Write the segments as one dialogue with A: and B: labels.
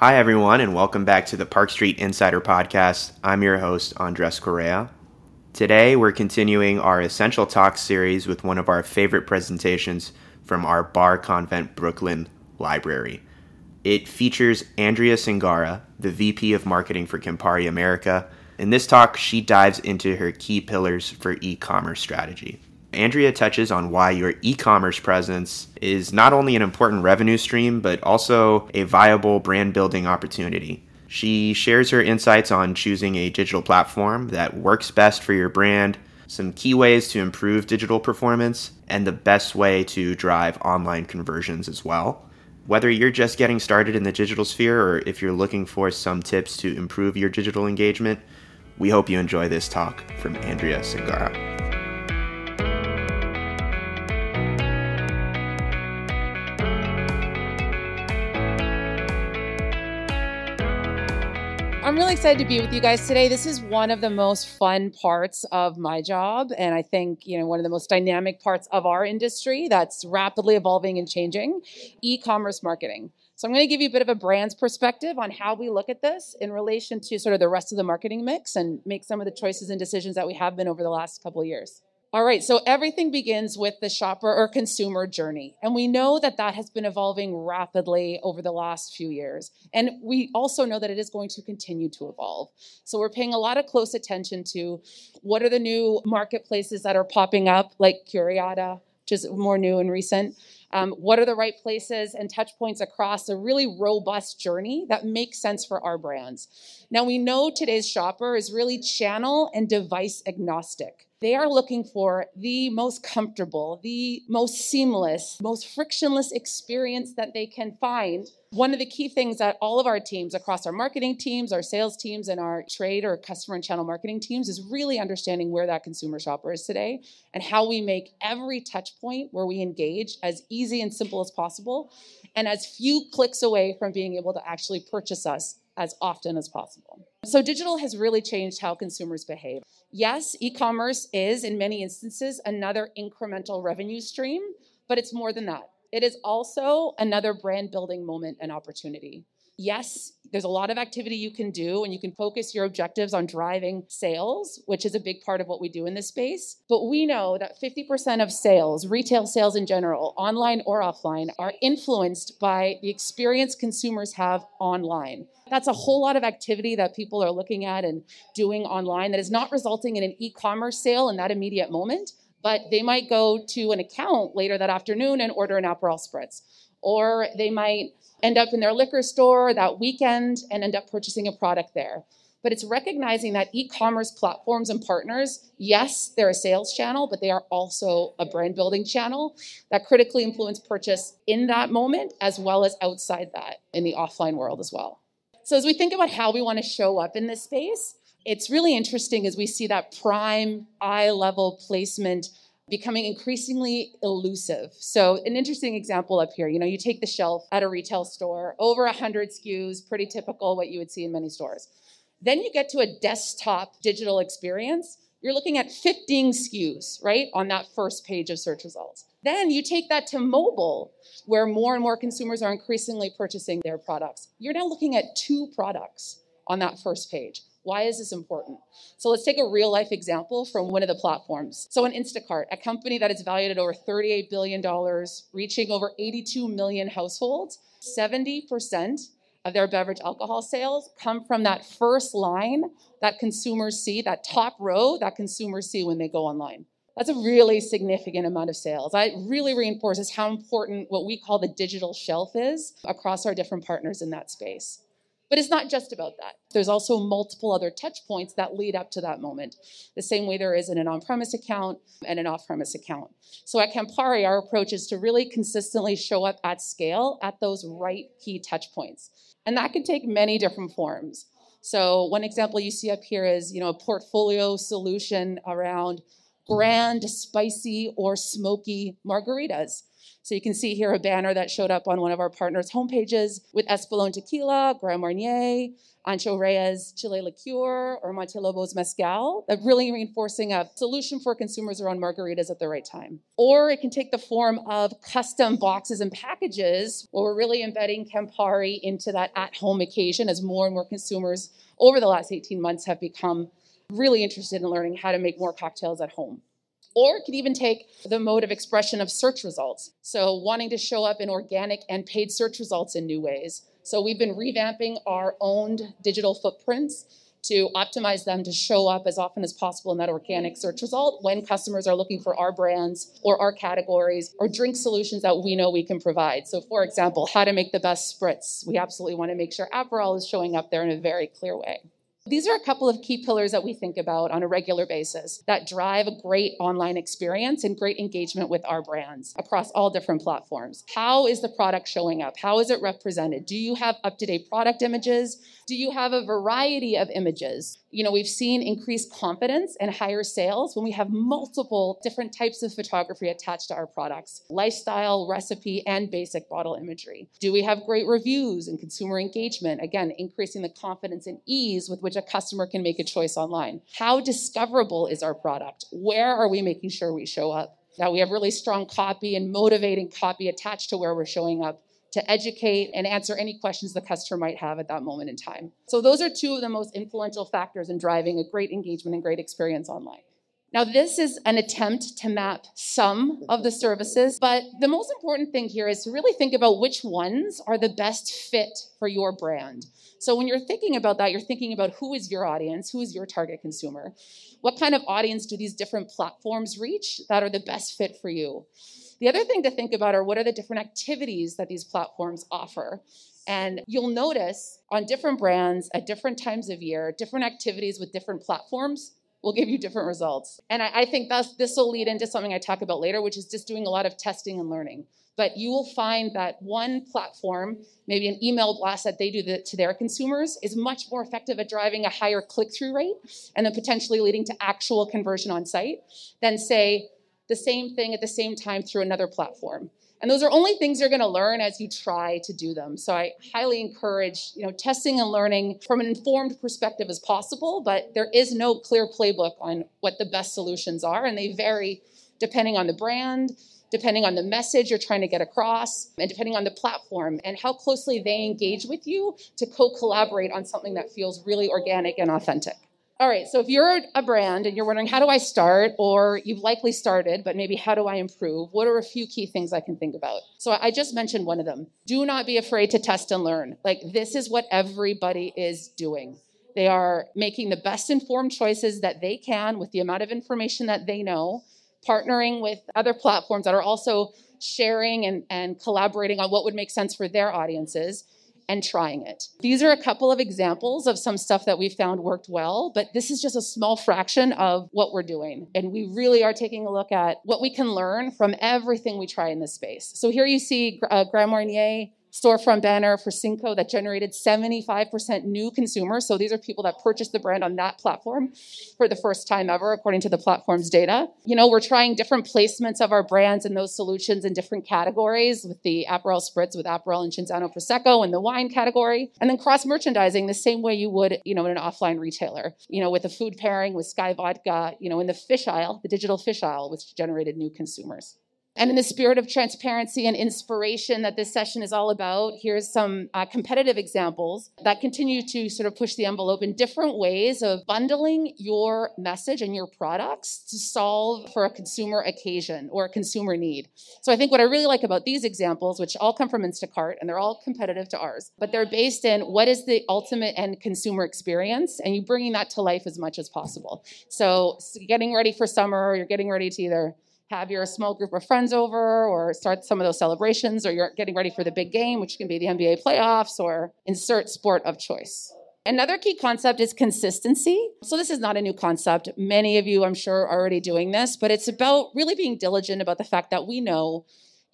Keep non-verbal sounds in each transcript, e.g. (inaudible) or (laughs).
A: Hi, everyone, and welcome back to the Park Street Insider Podcast. I'm your host, Andres Correa. Today, we're continuing our Essential Talks series with one of our favorite presentations from our Bar Convent Brooklyn library. It features Andrea Sengara, the VP of Marketing for Campari America. In this talk, she dives into her key pillars for e commerce strategy. Andrea touches on why your e commerce presence is not only an important revenue stream, but also a viable brand building opportunity. She shares her insights on choosing a digital platform that works best for your brand, some key ways to improve digital performance, and the best way to drive online conversions as well. Whether you're just getting started in the digital sphere or if you're looking for some tips to improve your digital engagement, we hope you enjoy this talk from Andrea Sengara.
B: I'm really excited to be with you guys today. This is one of the most fun parts of my job, and I think you know one of the most dynamic parts of our industry that's rapidly evolving and changing: e-commerce marketing. So I'm going to give you a bit of a brand's perspective on how we look at this in relation to sort of the rest of the marketing mix and make some of the choices and decisions that we have been over the last couple of years. All right, so everything begins with the shopper or consumer journey. And we know that that has been evolving rapidly over the last few years. And we also know that it is going to continue to evolve. So we're paying a lot of close attention to what are the new marketplaces that are popping up, like Curiata, which is more new and recent. Um, what are the right places and touch points across a really robust journey that makes sense for our brands? Now, we know today's shopper is really channel and device agnostic. They are looking for the most comfortable, the most seamless, most frictionless experience that they can find. One of the key things that all of our teams across our marketing teams, our sales teams, and our trade or customer and channel marketing teams is really understanding where that consumer shopper is today and how we make every touch point where we engage as and simple as possible and as few clicks away from being able to actually purchase us as often as possible. So, digital has really changed how consumers behave. Yes, e commerce is, in many instances, another incremental revenue stream, but it's more than that. It is also another brand building moment and opportunity yes, there's a lot of activity you can do and you can focus your objectives on driving sales, which is a big part of what we do in this space. But we know that 50% of sales, retail sales in general, online or offline, are influenced by the experience consumers have online. That's a whole lot of activity that people are looking at and doing online that is not resulting in an e commerce sale in that immediate moment, but they might go to an account later that afternoon and order an Aperol Spritz. Or they might end up in their liquor store that weekend and end up purchasing a product there. But it's recognizing that e commerce platforms and partners, yes, they're a sales channel, but they are also a brand building channel that critically influence purchase in that moment as well as outside that in the offline world as well. So, as we think about how we want to show up in this space, it's really interesting as we see that prime eye level placement becoming increasingly elusive. So, an interesting example up here you know, you take the shelf at a retail store, over 100 SKUs, pretty typical what you would see in many stores. Then you get to a desktop digital experience. You're looking at 15 SKUs, right, on that first page of search results. Then you take that to mobile, where more and more consumers are increasingly purchasing their products. You're now looking at two products on that first page. Why is this important? So let's take a real life example from one of the platforms. So, an Instacart, a company that is valued at over $38 billion, reaching over 82 million households, 70% of their beverage alcohol sales come from that first line that consumers see, that top row that consumers see when they go online. That's a really significant amount of sales. That really reinforces how important what we call the digital shelf is across our different partners in that space. But it's not just about that. There's also multiple other touch points that lead up to that moment, the same way there is in an on premise account and an off premise account. So at Campari, our approach is to really consistently show up at scale at those right key touch points. And that can take many different forms. So one example you see up here is, you know, a portfolio solution around grand, spicy, or smoky margaritas. So you can see here a banner that showed up on one of our partners' homepages with Espolòn Tequila, Grand Marnier, Ancho Reyes Chile Liqueur, or Montelobos Mezcal, that really reinforcing a solution for consumers around margaritas at the right time. Or it can take the form of custom boxes and packages where we're really embedding Campari into that at home occasion as more and more consumers over the last 18 months have become really interested in learning how to make more cocktails at home. Or it could even take the mode of expression of search results. So, wanting to show up in organic and paid search results in new ways. So, we've been revamping our owned digital footprints to optimize them to show up as often as possible in that organic search result when customers are looking for our brands or our categories or drink solutions that we know we can provide. So, for example, how to make the best spritz. We absolutely want to make sure Aperol is showing up there in a very clear way. These are a couple of key pillars that we think about on a regular basis that drive a great online experience and great engagement with our brands across all different platforms. How is the product showing up? How is it represented? Do you have up to date product images? Do you have a variety of images? You know, we've seen increased confidence and higher sales when we have multiple different types of photography attached to our products lifestyle, recipe, and basic bottle imagery. Do we have great reviews and consumer engagement? Again, increasing the confidence and ease with which a customer can make a choice online. How discoverable is our product? Where are we making sure we show up? Now we have really strong copy and motivating copy attached to where we're showing up to educate and answer any questions the customer might have at that moment in time. So those are two of the most influential factors in driving a great engagement and great experience online. Now, this is an attempt to map some of the services, but the most important thing here is to really think about which ones are the best fit for your brand. So, when you're thinking about that, you're thinking about who is your audience, who is your target consumer, what kind of audience do these different platforms reach that are the best fit for you. The other thing to think about are what are the different activities that these platforms offer. And you'll notice on different brands at different times of year, different activities with different platforms will give you different results. And I, I think this will lead into something I talk about later, which is just doing a lot of testing and learning. But you will find that one platform, maybe an email blast that they do the, to their consumers, is much more effective at driving a higher click through rate and then potentially leading to actual conversion on site than, say, the same thing at the same time through another platform. And those are only things you're going to learn as you try to do them. So I highly encourage, you know, testing and learning from an informed perspective as possible, but there is no clear playbook on what the best solutions are and they vary depending on the brand, depending on the message you're trying to get across, and depending on the platform and how closely they engage with you to co-collaborate on something that feels really organic and authentic. All right, so if you're a brand and you're wondering, how do I start? Or you've likely started, but maybe how do I improve? What are a few key things I can think about? So I just mentioned one of them. Do not be afraid to test and learn. Like, this is what everybody is doing. They are making the best informed choices that they can with the amount of information that they know, partnering with other platforms that are also sharing and, and collaborating on what would make sense for their audiences and trying it. These are a couple of examples of some stuff that we found worked well, but this is just a small fraction of what we're doing. And we really are taking a look at what we can learn from everything we try in this space. So here you see uh, Grand Marnier storefront banner for Cinco that generated 75% new consumers. So these are people that purchased the brand on that platform for the first time ever, according to the platform's data. You know, we're trying different placements of our brands and those solutions in different categories with the Aperol Spritz, with Aperol and Cinzano Prosecco in the wine category, and then cross merchandising the same way you would, you know, in an offline retailer. You know, with a food pairing with Skyy Vodka, you know, in the fish aisle, the digital fish aisle, which generated new consumers. And in the spirit of transparency and inspiration that this session is all about, here's some uh, competitive examples that continue to sort of push the envelope in different ways of bundling your message and your products to solve for a consumer occasion or a consumer need. So I think what I really like about these examples, which all come from Instacart and they're all competitive to ours, but they're based in what is the ultimate end consumer experience and you bringing that to life as much as possible. So getting ready for summer, you're getting ready to either have your small group of friends over or start some of those celebrations or you're getting ready for the big game which can be the nba playoffs or insert sport of choice. Another key concept is consistency. So this is not a new concept. Many of you i'm sure are already doing this but it's about really being diligent about the fact that we know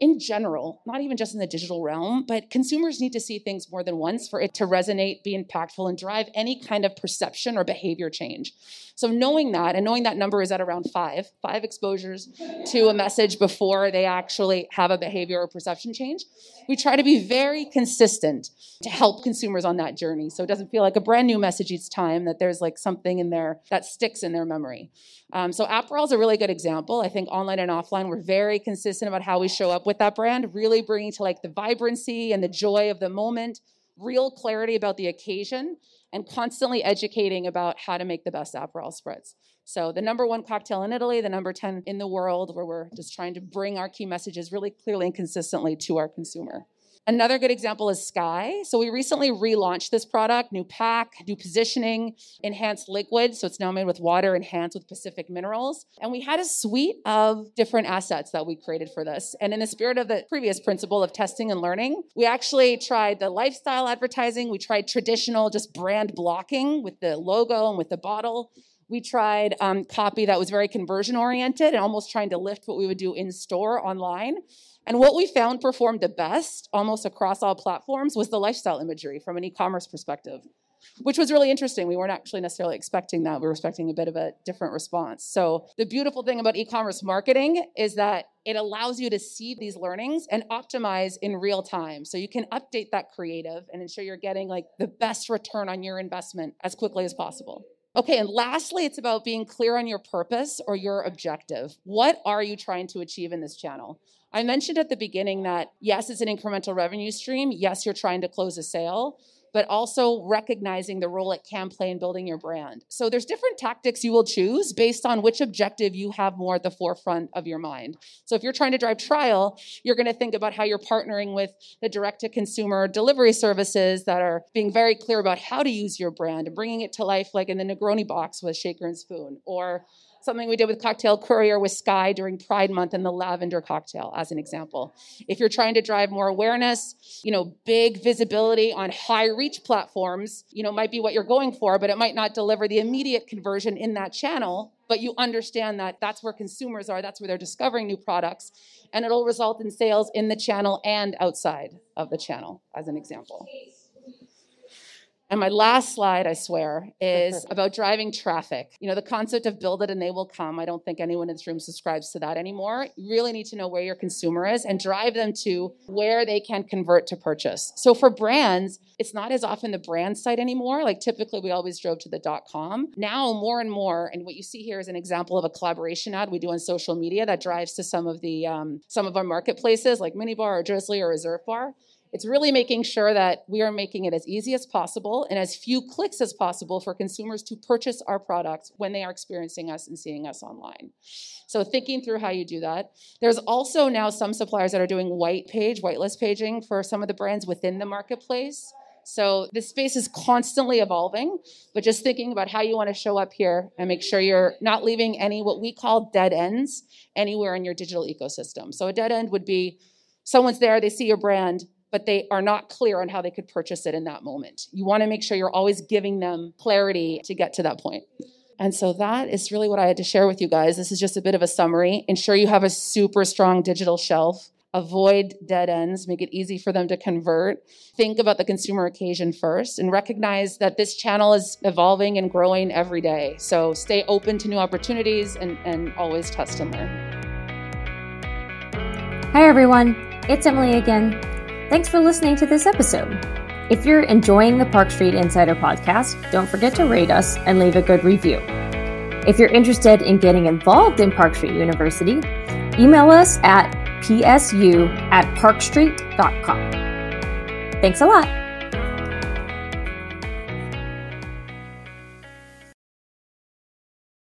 B: in general, not even just in the digital realm, but consumers need to see things more than once for it to resonate, be impactful, and drive any kind of perception or behavior change. So, knowing that and knowing that number is at around five, five exposures to a message before they actually have a behavior or perception change, we try to be very consistent to help consumers on that journey. So, it doesn't feel like a brand new message each time, that there's like something in there that sticks in their memory. Um, so, Aperol is a really good example. I think online and offline, we're very consistent about how we show up with that brand, really bringing to like the vibrancy and the joy of the moment, real clarity about the occasion, and constantly educating about how to make the best Aperol spritz. So the number one cocktail in Italy, the number 10 in the world, where we're just trying to bring our key messages really clearly and consistently to our consumer. Another good example is Skyy. So we recently relaunched this product, new pack, new positioning, enhanced liquid. So it's now made with water enhanced with Pacific minerals. And we had a suite of different assets that we created for this. And in the spirit of the previous principle of testing and learning, we actually tried the lifestyle advertising. We tried traditional just brand blocking with the logo and with the bottle. We tried um, copy that was very conversion oriented and almost trying to lift what we would do in store online. And what we found performed the best almost across all platforms was the lifestyle imagery from an e commerce perspective, which was really interesting. We weren't actually necessarily expecting that. We were expecting a bit of a different response. So, the beautiful thing about e commerce marketing is that it allows you to see these learnings and optimize in real time. So, you can update that creative and ensure you're getting like the best return on your investment as quickly as possible. Okay, and lastly, it's about being clear on your purpose or your objective. What are you trying to achieve in this channel? I mentioned at the beginning that yes, it's an incremental revenue stream. Yes, you're trying to close a sale, but also recognizing the role it can play in building your brand. So there's different tactics you will choose based on which objective you have more at the forefront of your mind. So if you're trying to drive trial, you're going to think about how you're partnering with the direct to consumer delivery services that are being very clear about how to use your brand and bringing it to life like in the Negroni box with Shaker and Spoon or something we did with Cocktail Courier with Skyy during Pride Month and the lavender cocktail, as an example. If you're trying to drive more awareness, you know, big visibility on high reach platforms, you know, might be what you're going for, but it might not deliver the immediate conversion in that channel. But you understand that that's where consumers are, that's where they're discovering new products, and it'll result in sales in the channel and outside of the channel, as an example. And my last slide, I swear, is (laughs) about driving traffic. You know, the concept of build it and they will come. I don't think anyone in this room subscribes to that anymore. You really need to know where your consumer is and drive them to where they can convert to purchase. So for brands, it's not as often the brand site anymore. Like typically we always drove to the dot com. Now more and more, and what you see here is an example of a collaboration ad we do on social media that drives to some of the um, some of our marketplaces like Minibar or Drizly or Reserve Bar. It's really making sure that we are making it as easy as possible and as few clicks as possible for consumers to purchase our products when they are experiencing us and seeing us online. So thinking through how you do that. There's also now some suppliers that are doing white page, whitelist paging for some of the brands within the marketplace. So this space is constantly evolving, but just thinking about how you want to show up here and make sure you're not leaving any what we call dead ends anywhere in your digital ecosystem. So a dead end would be someone's there, they see your brand, but they are not clear on how they could purchase it in that moment. You want to make sure you're always giving them clarity to get to that point. And so that is really what I had to share with you guys. This is just a bit of a summary. Ensure you have a super strong digital shelf. Avoid dead ends, make it easy for them to convert. Think about the consumer occasion first and recognize that this channel is evolving and growing every day. So stay open to new opportunities and, and always test and learn.
C: Hi, everyone. It's Emily again. Thanks for listening to this episode. If you're enjoying the Park Street Insider podcast, don't forget to rate us and leave a good review. If you're interested in getting involved in Park Street University, email us at psu at parkstreet.com. Thanks a lot.